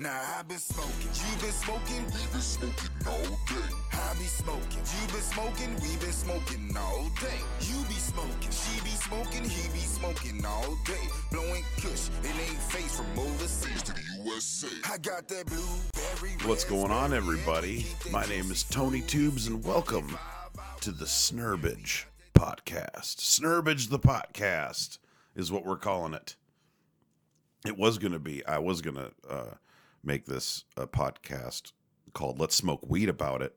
Now I've been smoking, you been smoking, we been smoking all day. I be smoking, you been smoking, we been smoking all day. You be smoking, she be smoking, he be smoking all day. Blowing kush, it ain't face from overseas to the USA. I got that blueberry. What's going on, everybody? My name is Tony Tubes, and welcome to the Snurbage Podcast. Snurbage the Podcast is what we're calling it. It was going to be, I was going to uh, make this a podcast called Let's Smoke Weed About It.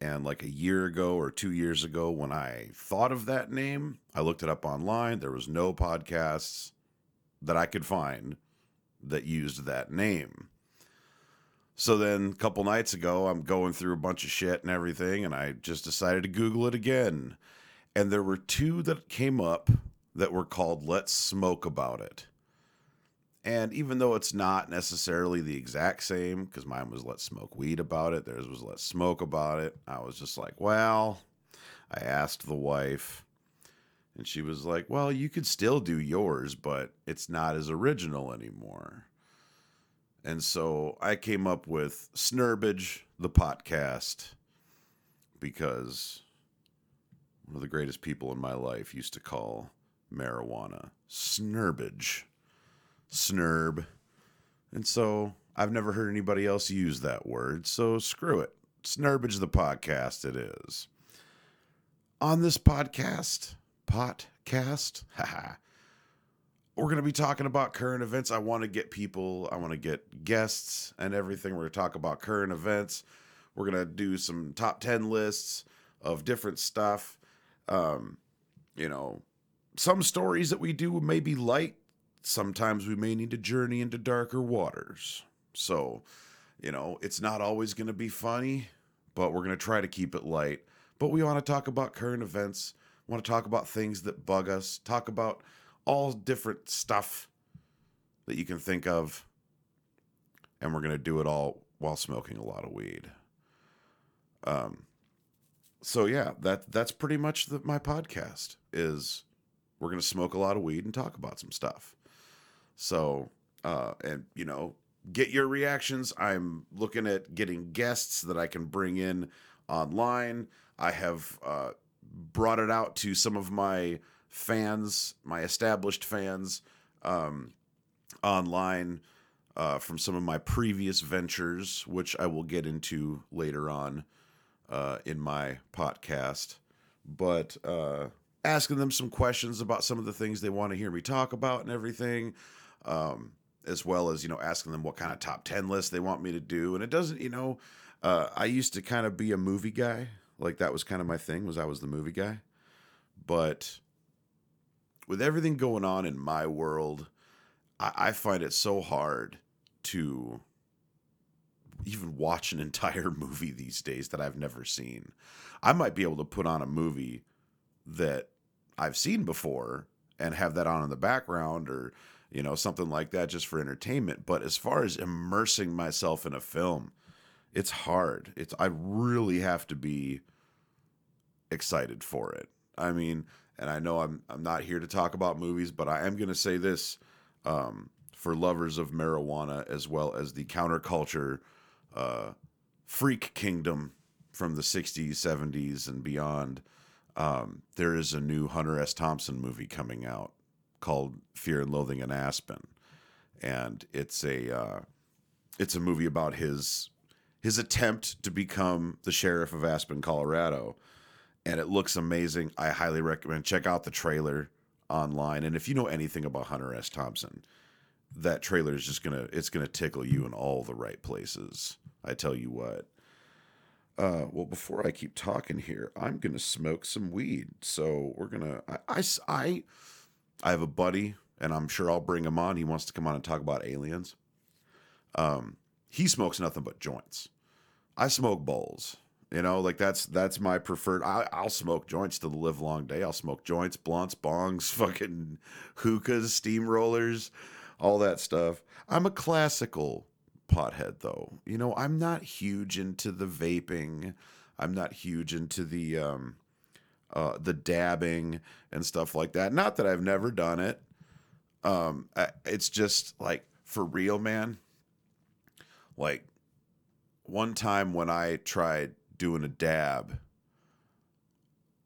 And like a year ago or two years ago, when I thought of that name, I looked it up online. There was no podcasts that I could find that used that name. So then a couple nights ago, I'm going through a bunch of shit and everything, and I just decided to Google it again. And there were two that came up that were called Let's Smoke About It. And even though it's not necessarily the exact same, because mine was Let's Smoke Weed About It, theirs was Let's Smoke About It, I was just like, well, I asked the wife, and she was like, well, you could still do yours, but it's not as original anymore. And so I came up with Snurbage, the podcast, because one of the greatest people in my life used to call marijuana snurbage. Snurb. And so I've never heard anybody else use that word, so screw it. Snurbage, the podcast, it is. On this podcast, podcast, haha we're going to be talking about current events. I want to get people, I want to get guests and everything. We're going to talk about current events. We're going to do some top 10 lists of different stuff. Um, you know, some stories that we do may be light. Sometimes we may need to journey into darker waters. So, you know, it's not always going to be funny, but we're going to try to keep it light. But we want to talk about current events, want to talk about things that bug us, talk about all different stuff that you can think of. And we're going to do it all while smoking a lot of weed. Um, so yeah, that that's pretty much the, my podcast is we're going to smoke a lot of weed and talk about some stuff. So, uh, and you know, get your reactions. I'm looking at getting guests that I can bring in online. I have uh, brought it out to some of my fans, my established fans, um, online uh, from some of my previous ventures, which I will get into later on uh, in my podcast. But uh, asking them some questions about some of the things they want to hear me talk about and everything. Um, as well as you know asking them what kind of top 10 list they want me to do. And it doesn't you know uh, i used to kind of be a movie guy. Like that was kind of my thing was i was the movie guy. But with everything going on in my world, I, I find it so hard to even watch an entire movie these days that I've never seen. I might be able to put on a movie that I've seen before and have that on in the background or you know something like that just for entertainment but as far as immersing myself in a film it's hard it's I really have to be excited for it I mean and I know I'm I'm not here to talk about movies, but I am going to say this um, for lovers of marijuana as well as the counterculture uh, freak kingdom from the 60s, 70s, and beyond. Um, there is a new Hunter S. Thompson movie coming out called Fear and Loathing in Aspen, and it's a uh, it's a movie about his his attempt to become the sheriff of Aspen, Colorado and it looks amazing. I highly recommend check out the trailer online. And if you know anything about Hunter S. Thompson, that trailer is just gonna it's gonna tickle you in all the right places. I tell you what. Uh, well, before I keep talking here, I'm gonna smoke some weed. So we're gonna I, I I I have a buddy, and I'm sure I'll bring him on. He wants to come on and talk about aliens. Um, he smokes nothing but joints. I smoke bowls. You know, like that's that's my preferred. I, I'll smoke joints to the live long day. I'll smoke joints, blunts, bongs, fucking hookahs, steamrollers, all that stuff. I'm a classical pothead, though. You know, I'm not huge into the vaping. I'm not huge into the um, uh, the dabbing and stuff like that. Not that I've never done it. Um, it's just like for real, man. Like one time when I tried doing a dab,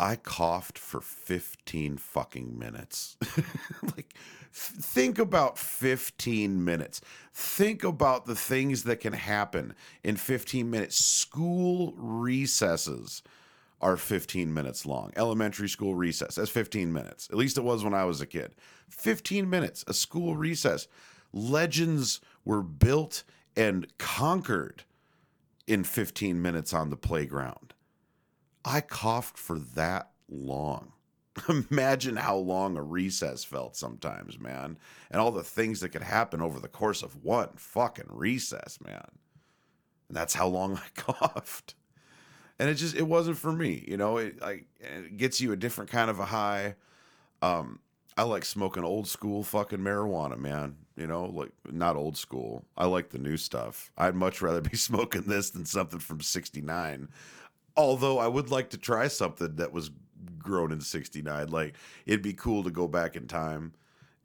I coughed for 15 fucking minutes. like, think about 15 minutes. Think about the things that can happen in 15 minutes. School recesses are 15 minutes long. Elementary school recess, that's 15 minutes. At least it was when I was a kid. 15 minutes, a school recess. Legends were built and conquered in 15 minutes on the playground. I coughed for that long. Imagine how long a recess felt sometimes, man. And all the things that could happen over the course of one fucking recess, man. And that's how long I coughed. And it just it wasn't for me, you know, it like it gets you a different kind of a high. Um I like smoking old school fucking marijuana, man. You know, like not old school. I like the new stuff. I'd much rather be smoking this than something from 69 although I would like to try something that was grown in 69 like it'd be cool to go back in time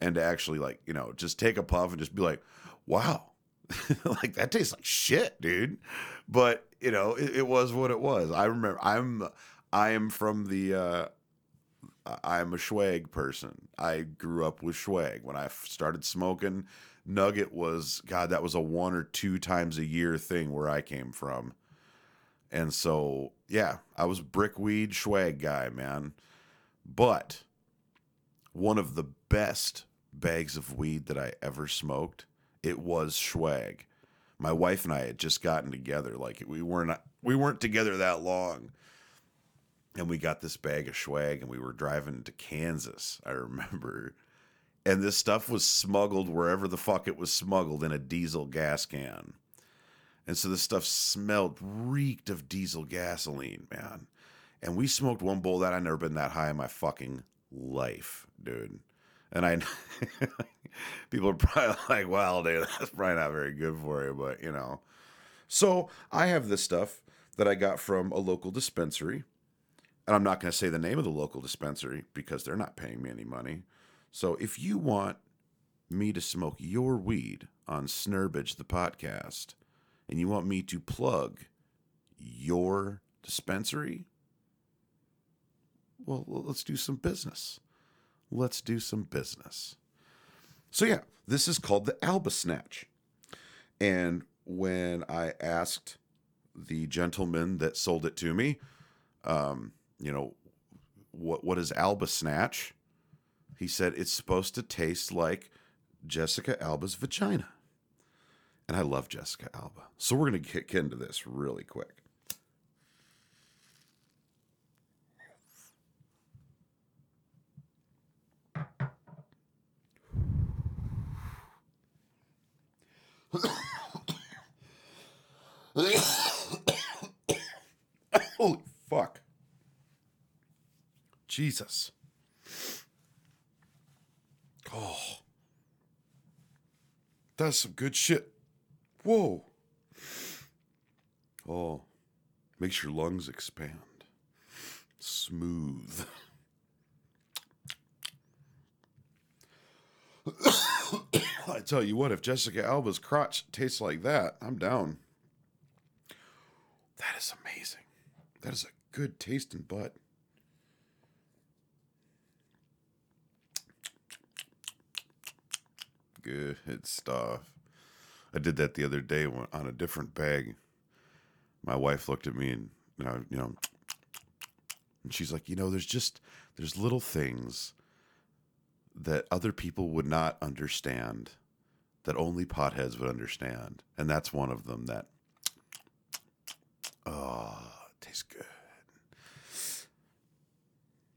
and to actually like you know just take a puff and just be like wow like that tastes like shit dude. But you know it, it, was what it was. I remember i'm i am from the uh i'm a swag person. I grew up with swag when i started smoking nugget was god that was a one or two times a year thing where i came from. And so, yeah, I was brickweed swag guy, man. But one of the best bags of weed that I ever smoked, it was swag. My wife and I had just gotten together. Like we weren't we weren't together that long. And we got this bag of swag and we were driving to Kansas, I remember. And this stuff was smuggled wherever the fuck it was smuggled in a diesel gas can. And so this stuff smelled, reeked of diesel gasoline, man. And we smoked one bowl that I'd never been that high in my fucking life, dude. And I, people are probably like, well, dude, that's probably not very good for you, but you know. So I have this stuff that I got from a local dispensary. And I'm not going to say the name of the local dispensary because they're not paying me any money. So if you want me to smoke your weed on Snurbage the podcast, and you want me to plug your dispensary, well, let's do some business. Let's do some business. So, yeah, this is called the Alba Snatch. And when I asked the gentleman that sold it to me, um, you know, what what is Alba Snatch? He said it's supposed to taste like Jessica Alba's vagina. And I love Jessica Alba. So we're going to kick into this really quick. Holy fuck. Jesus. Oh. That's some good shit. Whoa. Oh, makes your lungs expand. Smooth. I tell you what, if Jessica Alba's crotch tastes like that, I'm down. That is amazing. That is a good tasting butt. Good stuff. I did that the other day on a different bag. My wife looked at me and you know, and she's like, you know, there's just there's little things that other people would not understand, that only potheads would understand, and that's one of them. That oh, tastes good.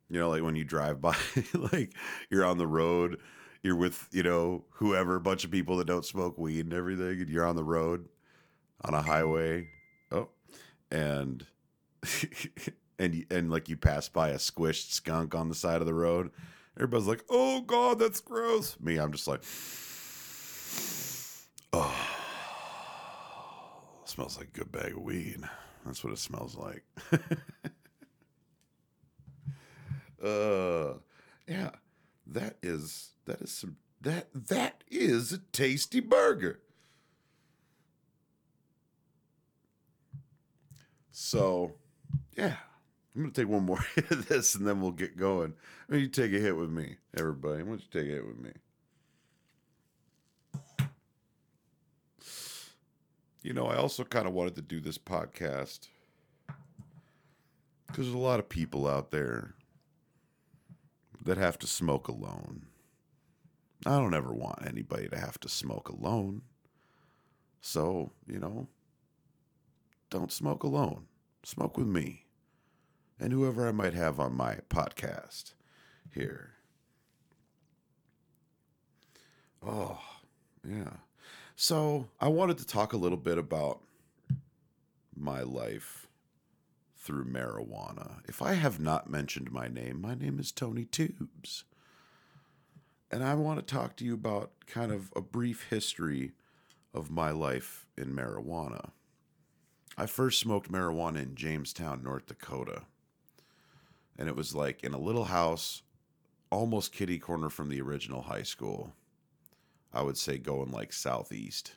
You know, like when you drive by, like you're on the road you're with you know whoever a bunch of people that don't smoke weed and everything and you're on the road on a highway oh and and and like you pass by a squished skunk on the side of the road everybody's like oh god that's gross me i'm just like oh smells like a good bag of weed that's what it smells like uh yeah that is that is some that that is a tasty burger. So, yeah, I'm gonna take one more hit of this, and then we'll get going. I mean, you take a hit with me, everybody. Why don't you take a hit with me? You know, I also kind of wanted to do this podcast because there's a lot of people out there that have to smoke alone. I don't ever want anybody to have to smoke alone. So, you know, don't smoke alone. Smoke with me and whoever I might have on my podcast here. Oh, yeah. So I wanted to talk a little bit about my life through marijuana. If I have not mentioned my name, my name is Tony Tubes. And I want to talk to you about kind of a brief history of my life in marijuana. I first smoked marijuana in Jamestown, North Dakota. And it was like in a little house, almost kitty corner from the original high school. I would say going like southeast.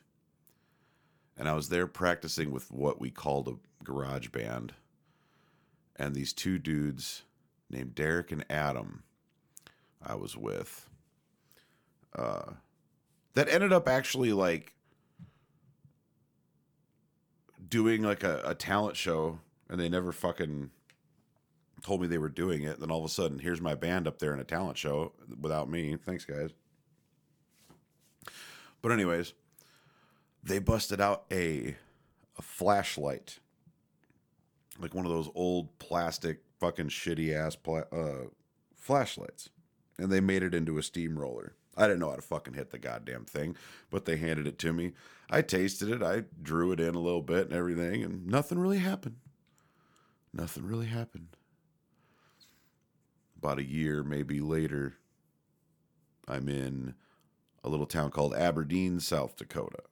And I was there practicing with what we called a garage band. And these two dudes named Derek and Adam, I was with. Uh, that ended up actually like doing like a, a talent show and they never fucking told me they were doing it. Then all of a sudden, here's my band up there in a talent show without me. Thanks, guys. But anyways, they busted out a a flashlight, like one of those old plastic fucking shitty ass pla- uh, flashlights, and they made it into a steamroller. I didn't know how to fucking hit the goddamn thing, but they handed it to me. I tasted it, I drew it in a little bit and everything, and nothing really happened. Nothing really happened. About a year, maybe later, I'm in a little town called Aberdeen, South Dakota.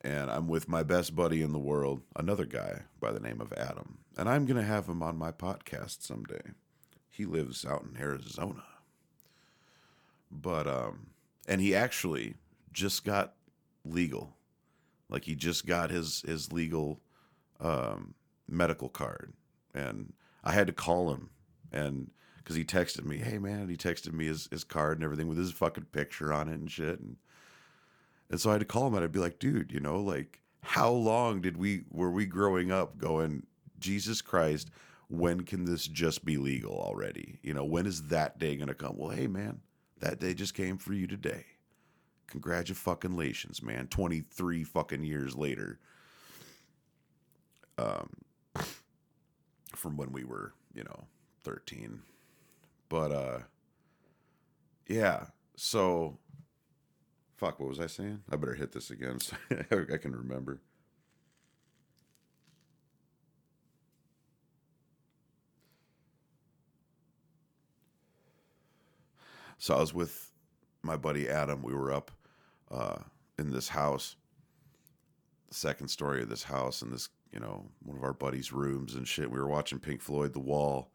And I'm with my best buddy in the world, another guy by the name of Adam. And I'm going to have him on my podcast someday. He lives out in Arizona. But, um, and he actually just got legal. Like he just got his, his legal, um, medical card. And I had to call him and because he texted me, hey man, he texted me his, his card and everything with his fucking picture on it and shit. And and so I had to call him and I'd be like, dude, you know, like how long did we were we growing up going, Jesus Christ, when can this just be legal already? You know, when is that day gonna come? Well, hey man, that day just came for you today. Congratulations, man. 23 fucking years later. Um from when we were, you know, 13. But uh yeah, so fuck, what was I saying? I better hit this again so I can remember. So I was with my buddy Adam. We were up uh, in this house, the second story of this house, in this, you know, one of our buddies' rooms and shit. We were watching Pink Floyd, The Wall,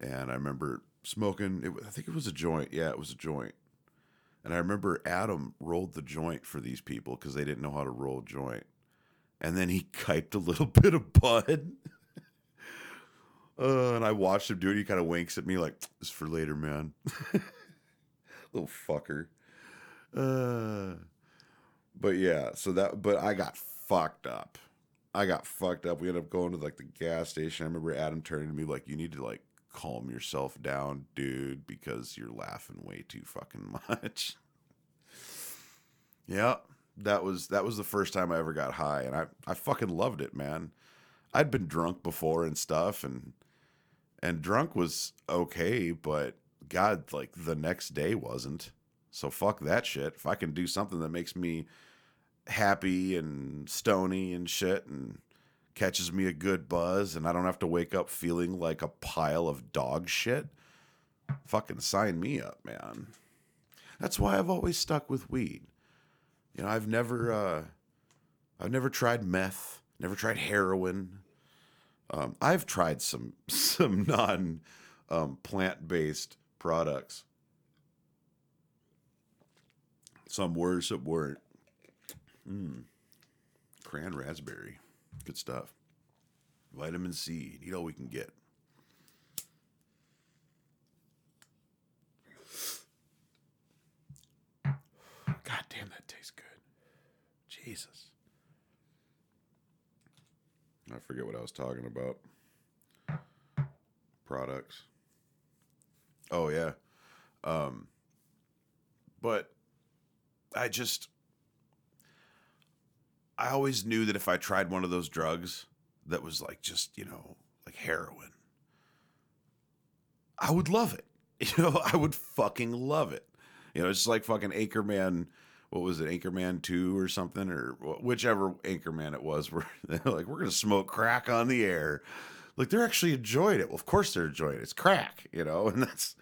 and I remember smoking. It, I think it was a joint. Yeah, it was a joint. And I remember Adam rolled the joint for these people because they didn't know how to roll a joint. And then he kiped a little bit of bud. uh, and I watched him do it. He kind of winks at me like, "This is for later, man." Little fucker. Uh, but yeah, so that. But I got fucked up. I got fucked up. We ended up going to like the gas station. I remember Adam turning to me like, "You need to like calm yourself down, dude, because you're laughing way too fucking much. yeah, that was that was the first time I ever got high, and I I fucking loved it, man. I'd been drunk before and stuff, and and drunk was okay, but God, like the next day wasn't. So fuck that shit. If I can do something that makes me happy and stony and shit and catches me a good buzz and I don't have to wake up feeling like a pile of dog shit, fucking sign me up, man. That's why I've always stuck with weed. You know, I've never uh I've never tried meth, never tried heroin. Um, I've tried some some non um, plant based products. Some were, some weren't. Mm. Cran raspberry. Good stuff. Vitamin C. Need all we can get. God damn, that tastes good. Jesus. I forget what I was talking about. Products. Oh yeah. Um but I just I always knew that if I tried one of those drugs that was like just, you know, like heroin, I would love it. You know, I would fucking love it. You know, it's like fucking Anchorman. What was it, Anchorman Two or something, or whichever Anchorman it was? Where they're like, we're gonna smoke crack on the air. Like they're actually enjoying it. Well, of course they're enjoying it. It's crack, you know, and that's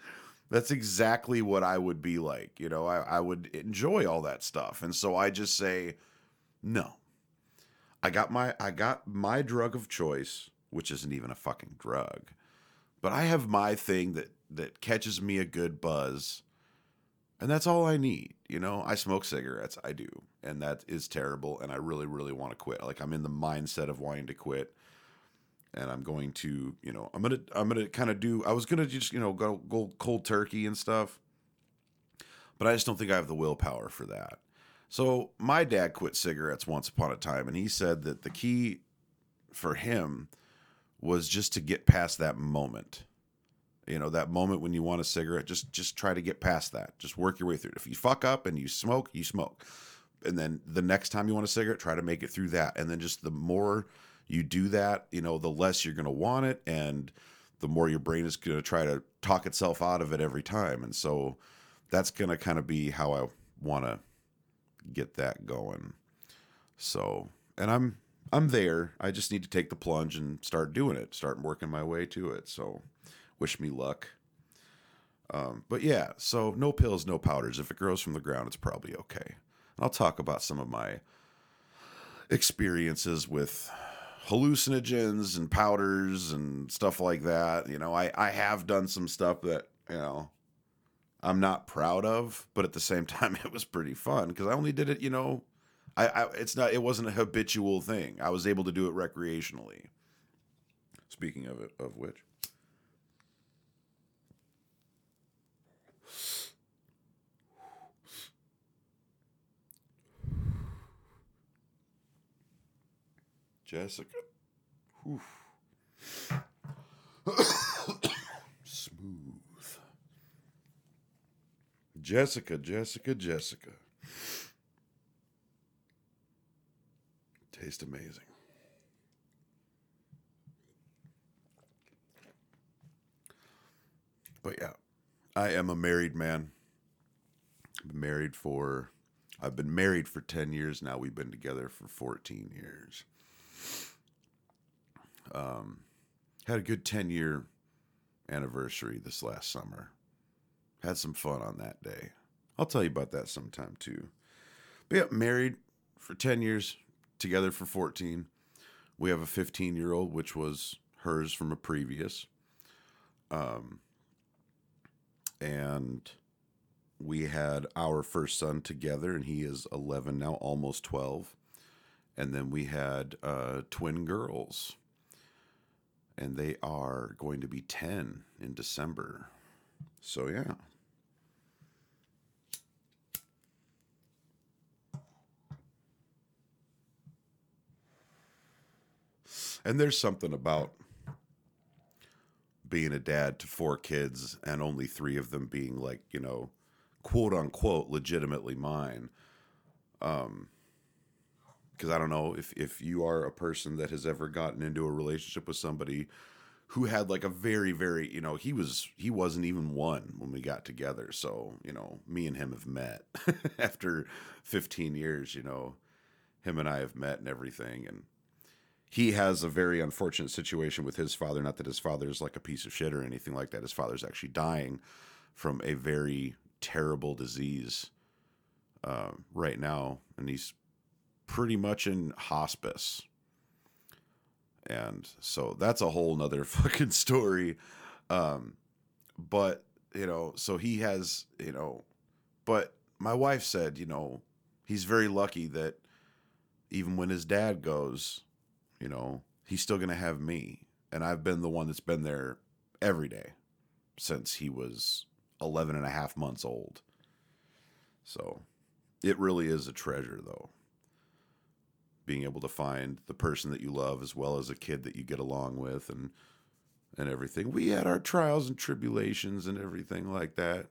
that's exactly what I would be like. You know, I, I would enjoy all that stuff, and so I just say, no. I got my I got my drug of choice, which isn't even a fucking drug, but I have my thing that that catches me a good buzz and that's all I need. You know, I smoke cigarettes, I do, and that is terrible. And I really, really want to quit. Like I'm in the mindset of wanting to quit, and I'm going to, you know, I'm gonna, I'm gonna kind of do. I was gonna just, you know, go go cold turkey and stuff, but I just don't think I have the willpower for that. So my dad quit cigarettes once upon a time, and he said that the key for him was just to get past that moment. You know that moment when you want a cigarette just just try to get past that. Just work your way through it. If you fuck up and you smoke you smoke. And then the next time you want a cigarette try to make it through that. And then just the more you do that you know the less you're going to want it and the more your brain is going to try to talk itself out of it every time. And so that's going to kind of be how i want to get that going so and i'm i'm there i just need to take the plunge and start doing it start working my way to it so wish me luck. Um, but yeah, so no pills, no powders. If it grows from the ground, it's probably okay. And I'll talk about some of my experiences with hallucinogens and powders and stuff like that. You know, I, I have done some stuff that, you know, I'm not proud of, but at the same time, it was pretty fun because I only did it, you know, I, I it's not, it wasn't a habitual thing. I was able to do it recreationally. Speaking of it, of which. Jessica. Smooth. Jessica, Jessica, Jessica. Taste amazing. But yeah, I am a married man. I've been married for I've been married for 10 years now. We've been together for 14 years. Um, had a good 10 year anniversary this last summer. Had some fun on that day. I'll tell you about that sometime too. But yeah, married for 10 years, together for 14. We have a 15 year old, which was hers from a previous. Um, and we had our first son together, and he is 11 now, almost 12. And then we had uh, twin girls and they are going to be 10 in December. So, yeah. And there's something about being a dad to four kids and only three of them being like, you know, quote unquote, legitimately mine. Um, because I don't know if if you are a person that has ever gotten into a relationship with somebody who had like a very very you know he was he wasn't even one when we got together so you know me and him have met after 15 years you know him and I have met and everything and he has a very unfortunate situation with his father not that his father is like a piece of shit or anything like that his father's actually dying from a very terrible disease uh, right now and he's pretty much in hospice. And so that's a whole nother fucking story. Um, but, you know, so he has, you know, but my wife said, you know, he's very lucky that even when his dad goes, you know, he's still going to have me. And I've been the one that's been there every day since he was 11 and a half months old. So it really is a treasure, though. Being able to find the person that you love as well as a kid that you get along with and and everything. We had our trials and tribulations and everything like that.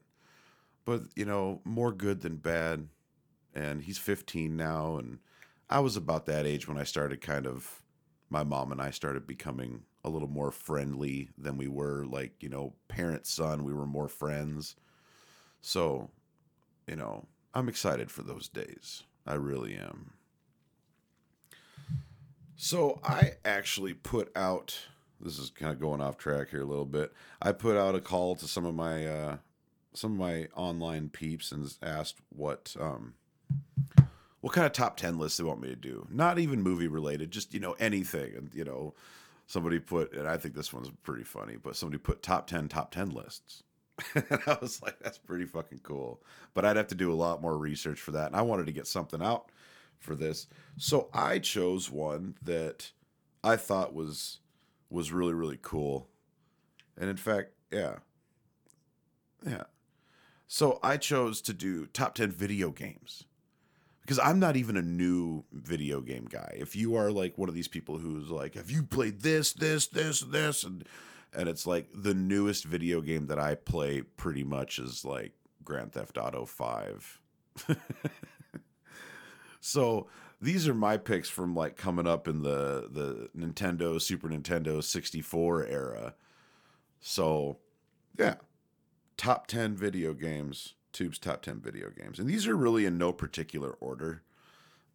But, you know, more good than bad. And he's 15 now and I was about that age when I started kind of my mom and I started becoming a little more friendly than we were like, you know, parent son, we were more friends. So, you know, I'm excited for those days. I really am. So, I actually put out this is kind of going off track here a little bit. I put out a call to some of my uh some of my online peeps and asked what um what kind of top 10 lists they want me to do. Not even movie related, just, you know, anything. And, you know, somebody put, and I think this one's pretty funny, but somebody put top 10, top 10 lists. and I was like, that's pretty fucking cool. But I'd have to do a lot more research for that. And I wanted to get something out for this. So I chose one that I thought was was really, really cool. And in fact, yeah. Yeah. So I chose to do top 10 video games because I'm not even a new video game guy. If you are like one of these people who's like, have you played this, this, this, this, and and it's like the newest video game that I play pretty much is like Grand Theft Auto Five. so these are my picks from like coming up in the the Nintendo, Super Nintendo 64 era. So yeah, top 10 video games Tube's top 10 video games. And these are really in no particular order.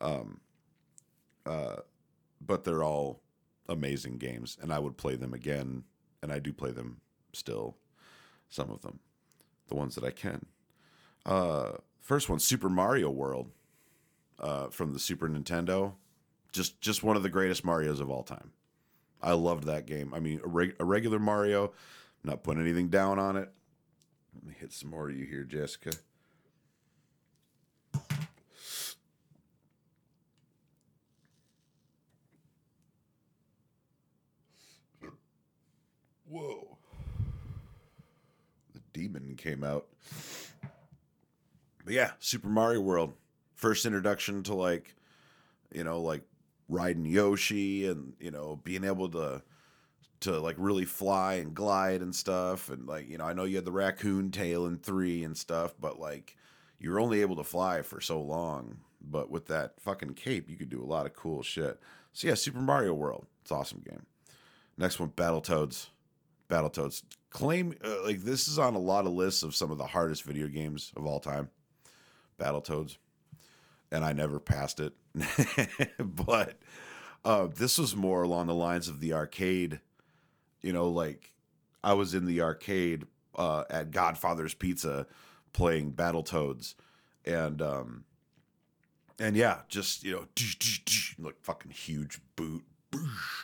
Um, uh, but they're all amazing games, and I would play them again, and I do play them still, some of them, the ones that I can. Uh, first one, Super Mario World, uh, from the Super Nintendo, just just one of the greatest Mario's of all time. I loved that game. I mean, a, reg- a regular Mario, not putting anything down on it. Let me hit some more of you here, Jessica. Whoa. The demon came out. But yeah, Super Mario World. First introduction to like, you know, like riding Yoshi and, you know, being able to to like really fly and glide and stuff. And like, you know, I know you had the raccoon tail in three and stuff, but like you're only able to fly for so long. But with that fucking cape, you could do a lot of cool shit. So yeah, Super Mario World. It's awesome game. Next one, Battletoads. Battletoads. Claim uh, like this is on a lot of lists of some of the hardest video games of all time. Battletoads. And I never passed it. but uh, this was more along the lines of the arcade you know, like I was in the arcade uh, at Godfather's Pizza playing Battletoads, and um, and yeah, just you know, like fucking huge boot,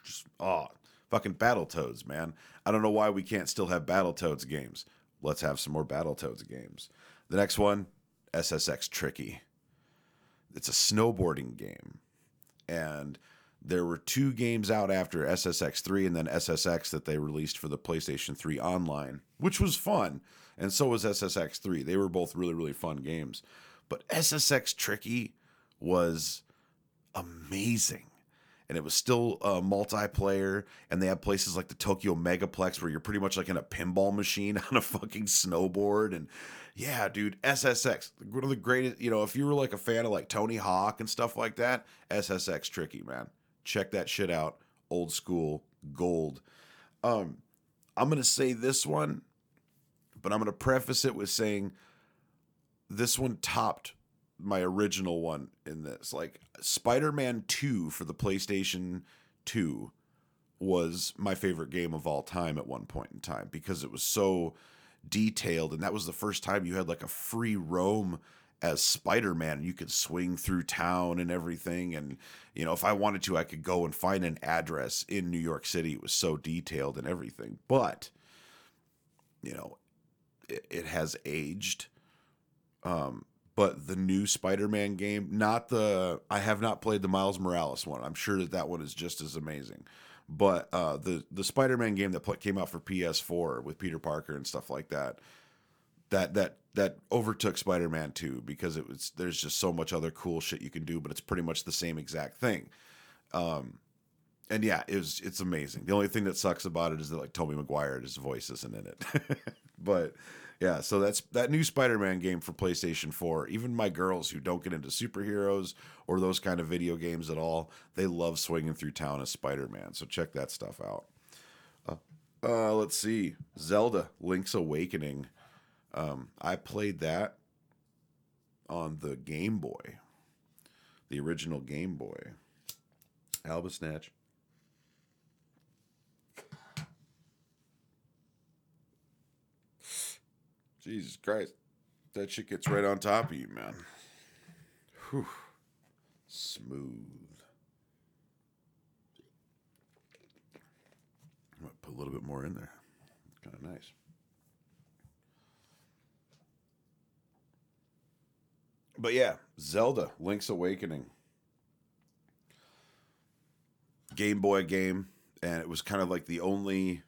just oh, fucking Battletoads, man. I don't know why we can't still have Battletoads games. Let's have some more Battletoads games. The next one, SSX Tricky. It's a snowboarding game, and there were two games out after SSX3 and then SSX that they released for the PlayStation 3 online, which was fun. And so was SSX3. They were both really, really fun games. But SSX Tricky was amazing. And it was still a multiplayer. And they had places like the Tokyo Megaplex where you're pretty much like in a pinball machine on a fucking snowboard. And yeah, dude, SSX, one of the greatest, you know, if you were like a fan of like Tony Hawk and stuff like that, SSX Tricky, man. Check that shit out. Old school gold. Um, I'm gonna say this one, but I'm gonna preface it with saying this one topped my original one in this. Like Spider-Man 2 for the PlayStation 2 was my favorite game of all time at one point in time because it was so detailed and that was the first time you had like a free roam as Spider-Man you could swing through town and everything and you know if I wanted to I could go and find an address in New York City. It was so detailed and everything. But you know it, it has aged. Um but the new Spider-Man game not the I have not played the Miles Morales one. I'm sure that that one is just as amazing. But uh, the the Spider Man game that pl- came out for PS4 with Peter Parker and stuff like that, that that that overtook Spider Man 2 because it was there's just so much other cool shit you can do, but it's pretty much the same exact thing. Um, and yeah, it was it's amazing. The only thing that sucks about it is that like Tobey Maguire, his voice isn't in it. but yeah, so that's that new Spider-Man game for PlayStation 4. Even my girls who don't get into superheroes or those kind of video games at all, they love swinging through town as Spider-Man. So check that stuff out. Uh, uh, let's see, Zelda: Link's Awakening. Um, I played that on the Game Boy, the original Game Boy. Alba Snatch. Jesus Christ. That shit gets right on top of you, man. Whew. Smooth. I'm to put a little bit more in there. Kind of nice. But yeah, Zelda Link's Awakening. Game Boy game. And it was kind of like the only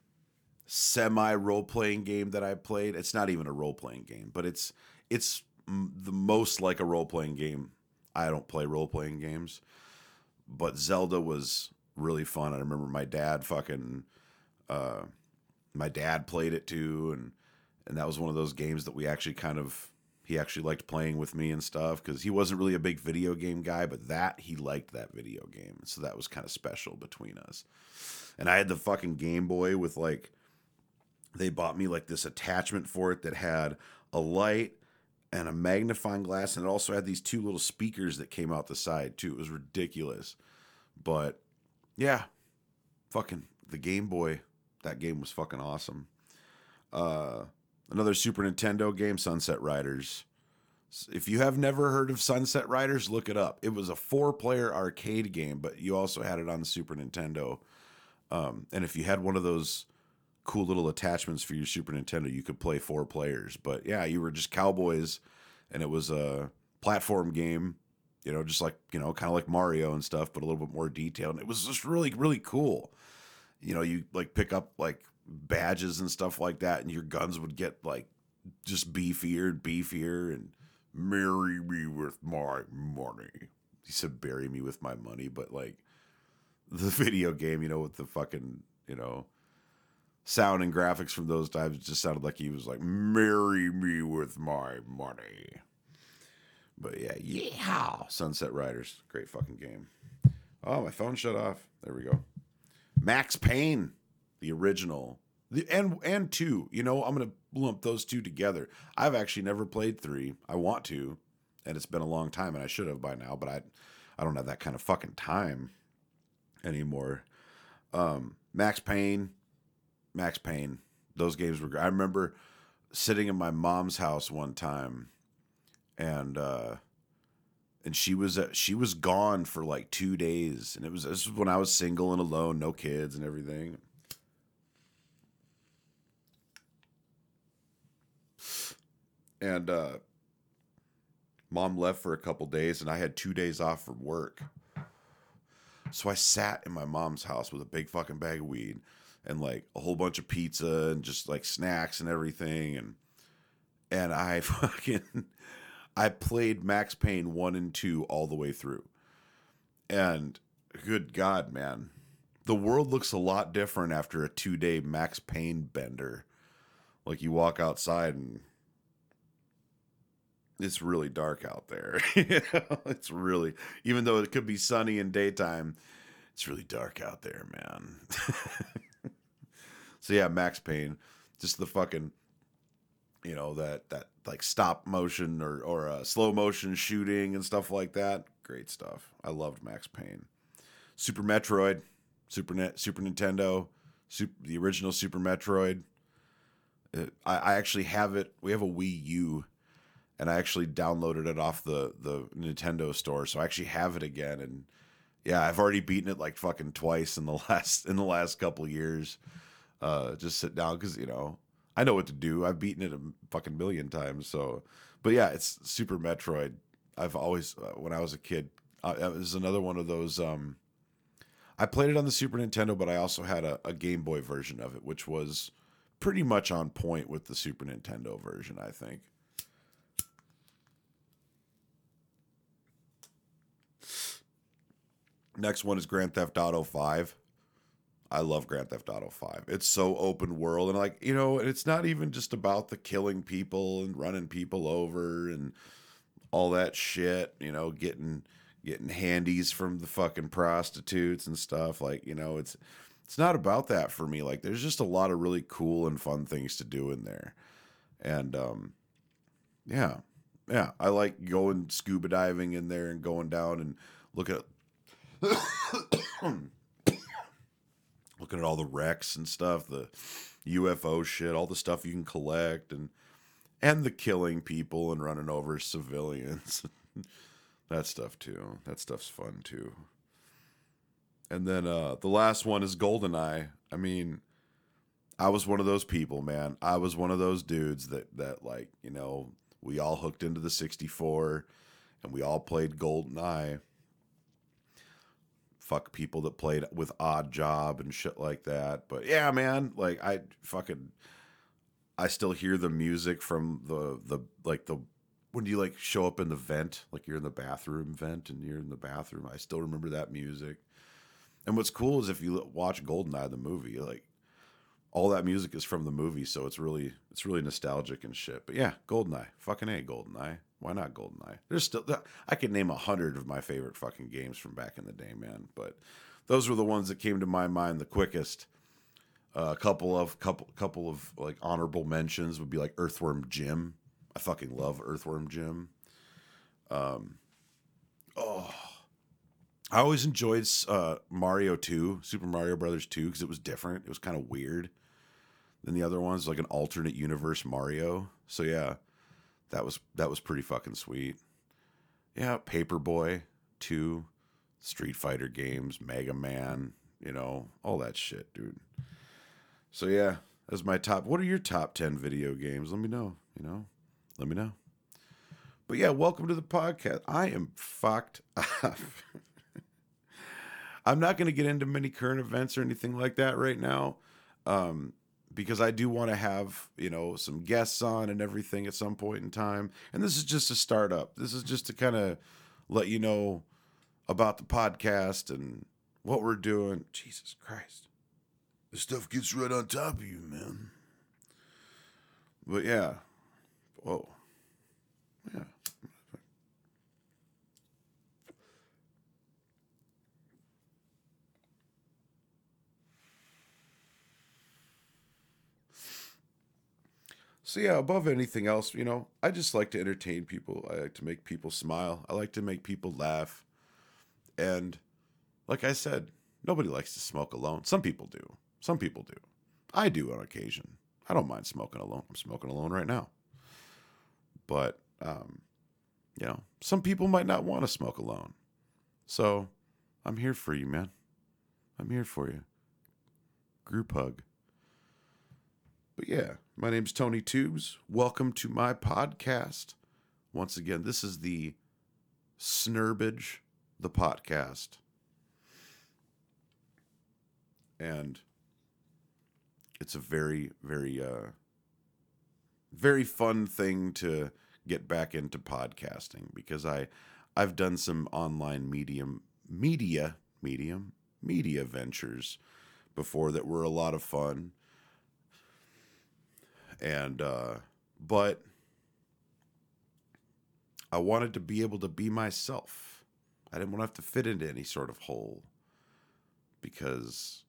semi role playing game that I played. It's not even a role playing game, but it's it's the most like a role playing game. I don't play role playing games, but Zelda was really fun. I remember my dad fucking uh, my dad played it too, and and that was one of those games that we actually kind of he actually liked playing with me and stuff because he wasn't really a big video game guy, but that he liked that video game, so that was kind of special between us. And I had the fucking Game Boy with like they bought me like this attachment for it that had a light and a magnifying glass and it also had these two little speakers that came out the side too. It was ridiculous. But yeah, fucking the Game Boy, that game was fucking awesome. Uh another Super Nintendo game Sunset Riders. If you have never heard of Sunset Riders, look it up. It was a four-player arcade game, but you also had it on the Super Nintendo. Um, and if you had one of those cool little attachments for your Super Nintendo. You could play four players, but yeah, you were just cowboys, and it was a platform game. You know, just like you know, kind of like Mario and stuff, but a little bit more detailed. And it was just really, really cool. You know, you like pick up like badges and stuff like that, and your guns would get like just beefier and beefier and marry me with my money. He said bury me with my money, but like the video game, you know, with the fucking, you know, sound and graphics from those times just sounded like he was like, "Marry me with my money." But yeah, yeah, Sunset Riders, great fucking game. Oh, my phone shut off. There we go. Max Payne, the original, the and and two. You know, I'm gonna lump those two together. I've actually never played three. I want to, and it's been a long time, and I should have by now, but I, I don't have that kind of fucking time anymore. Um, Max Payne, Max Payne. Those games were. I remember sitting in my mom's house one time, and uh, and she was uh, she was gone for like two days, and it was this was when I was single and alone, no kids and everything. And uh, mom left for a couple days, and I had two days off from work. So I sat in my mom's house with a big fucking bag of weed and like a whole bunch of pizza and just like snacks and everything and and I fucking I played Max Payne 1 and 2 all the way through. And good god, man. The world looks a lot different after a 2-day Max Payne bender. Like you walk outside and it's really dark out there. it's really even though it could be sunny in daytime, it's really dark out there, man. So yeah, Max Payne, just the fucking, you know that that like stop motion or or uh, slow motion shooting and stuff like that. Great stuff. I loved Max Payne. Super Metroid, Super Net, Super Nintendo, Super, the original Super Metroid. It, I, I actually have it. We have a Wii U, and I actually downloaded it off the the Nintendo store, so I actually have it again. And yeah, I've already beaten it like fucking twice in the last in the last couple years uh, just sit down because you know I know what to do. I've beaten it a fucking million times. So, but yeah, it's Super Metroid. I've always uh, when I was a kid, uh, it was another one of those. Um, I played it on the Super Nintendo, but I also had a, a Game Boy version of it, which was pretty much on point with the Super Nintendo version, I think. Next one is Grand Theft Auto 5. I love Grand Theft Auto 5. It's so open world and like, you know, it's not even just about the killing people and running people over and all that shit, you know, getting getting handies from the fucking prostitutes and stuff like, you know, it's it's not about that for me. Like there's just a lot of really cool and fun things to do in there. And um yeah. Yeah, I like going scuba diving in there and going down and looking at looking at all the wrecks and stuff, the UFO shit, all the stuff you can collect and and the killing people and running over civilians. that stuff too. That stuff's fun too. And then uh the last one is Goldeneye. I mean, I was one of those people, man. I was one of those dudes that that like, you know, we all hooked into the 64 and we all played Goldeneye fuck people that played with Oddjob and shit like that. But yeah, man, like I fucking I still hear the music from the the like the when you like show up in the vent, like you're in the bathroom vent and you're in the bathroom. I still remember that music. And what's cool is if you watch Goldeneye the movie, like all that music is from the movie, so it's really it's really nostalgic and shit. But yeah, Goldeneye, fucking a Goldeneye. Why not Goldeneye? There's still I could name a hundred of my favorite fucking games from back in the day, man. But those were the ones that came to my mind the quickest. Uh, a couple of couple couple of like honorable mentions would be like Earthworm Jim. I fucking love Earthworm Jim. Um, oh, I always enjoyed uh, Mario Two, Super Mario Brothers Two, because it was different. It was kind of weird than the other ones, like an alternate universe Mario. So yeah, that was that was pretty fucking sweet. Yeah, Paperboy, two Street Fighter games, Mega Man, you know, all that shit, dude. So yeah, that's my top. What are your top 10 video games? Let me know, you know. Let me know. But yeah, welcome to the podcast. I am fucked up. I'm not going to get into many current events or anything like that right now. Um, because I do want to have, you know, some guests on and everything at some point in time. And this is just a startup. This is just to kind of let you know about the podcast and what we're doing. Jesus Christ. This stuff gets right on top of you, man. But yeah. Whoa. Yeah. So yeah, above anything else, you know, I just like to entertain people. I like to make people smile. I like to make people laugh. And like I said, nobody likes to smoke alone. Some people do. Some people do. I do on occasion. I don't mind smoking alone. I'm smoking alone right now. But um, you know, some people might not want to smoke alone. So I'm here for you, man. I'm here for you. Group hug. But yeah, my name's Tony Tubes. Welcome to my podcast. Once again, this is the Snurbage, the podcast. And it's a very, very, uh, very fun thing to get back into podcasting because I, I've done some online medium, media, medium, media ventures before that were a lot of fun and uh, but I wanted to be able to be myself. I didn't want to have to fit into any sort of hole because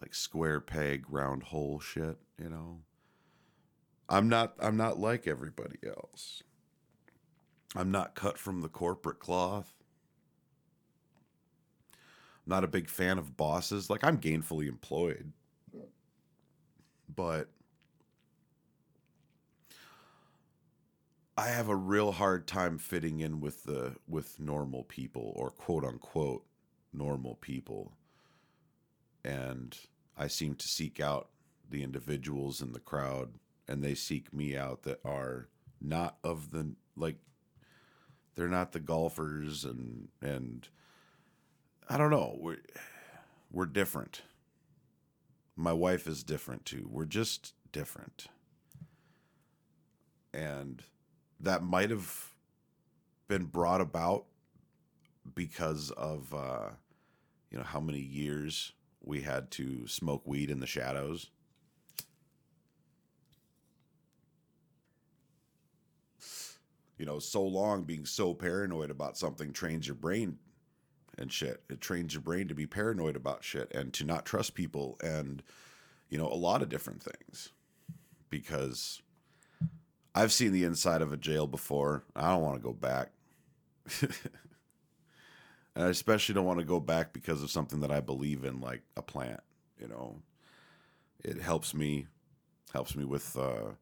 like square peg round hole shit, you know. I'm not I'm not like everybody else. I'm not cut from the corporate cloth. I'm not a big fan of bosses. Like I'm gainfully employed. But I have a real hard time fitting in with the with normal people or quote unquote normal people. And I seem to seek out the individuals in the crowd and they seek me out that are not of the like they're not the golfers and and I don't know. We're we're different. My wife is different too. We're just different. And that might have been brought about because of uh, you know how many years we had to smoke weed in the shadows. You know, so long being so paranoid about something trains your brain and shit. It trains your brain to be paranoid about shit and to not trust people and you know a lot of different things because I've seen the inside of a jail before. I don't want to go back. and I especially don't want to go back because of something that I believe in, like a plant. You know, it helps me, helps me with, uh,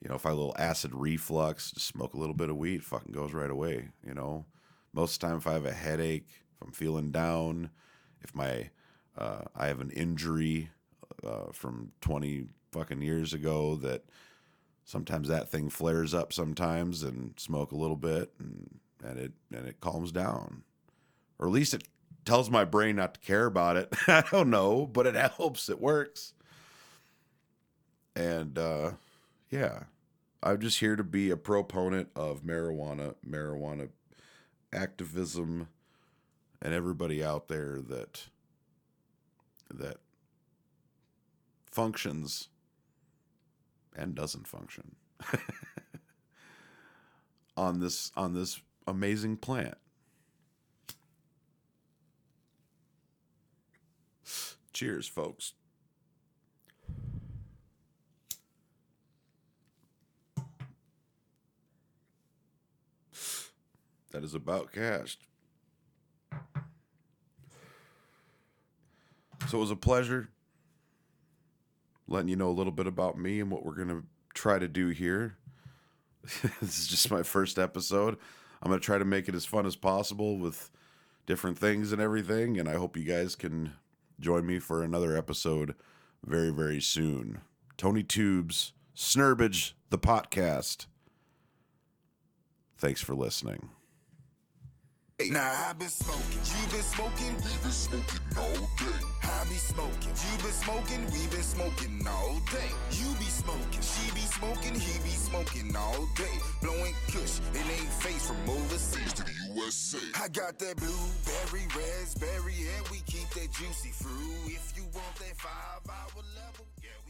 you know, if I have a little acid reflux, just smoke a little bit of weed, fucking goes right away. You know, most of the time if I have a headache, if I'm feeling down, if my, uh, I have an injury uh, from 20 fucking years ago that sometimes that thing flares up sometimes and smoke a little bit and, and it and it calms down. Or at least it tells my brain not to care about it. I don't know but it helps. It works. And uh yeah i'm just here to be a proponent of marijuana marijuana activism and everybody out there that that functions and doesn't function on this on this amazing plant. Cheers, folks. That is about cast. So it was a pleasure letting you know a little bit about me and what we're going to try to do here. this is just my first episode. I'm going to try to make it as fun as possible with different things and everything. And I hope you guys can join me for another episode very, very soon. Tony Tubes, Snurbage, the podcast. Thanks for listening. Now I've been smoking, you been smoking, we been smoking all day. I be smoking, you been smoking, we been smoking all day. You be smoking, she be smoking, he be smoking all day. Blowing kush in ain't face from overseas to the USA. I got that blueberry, raspberry, and we keep that juicy fruit. If you want that five hour level, yeah.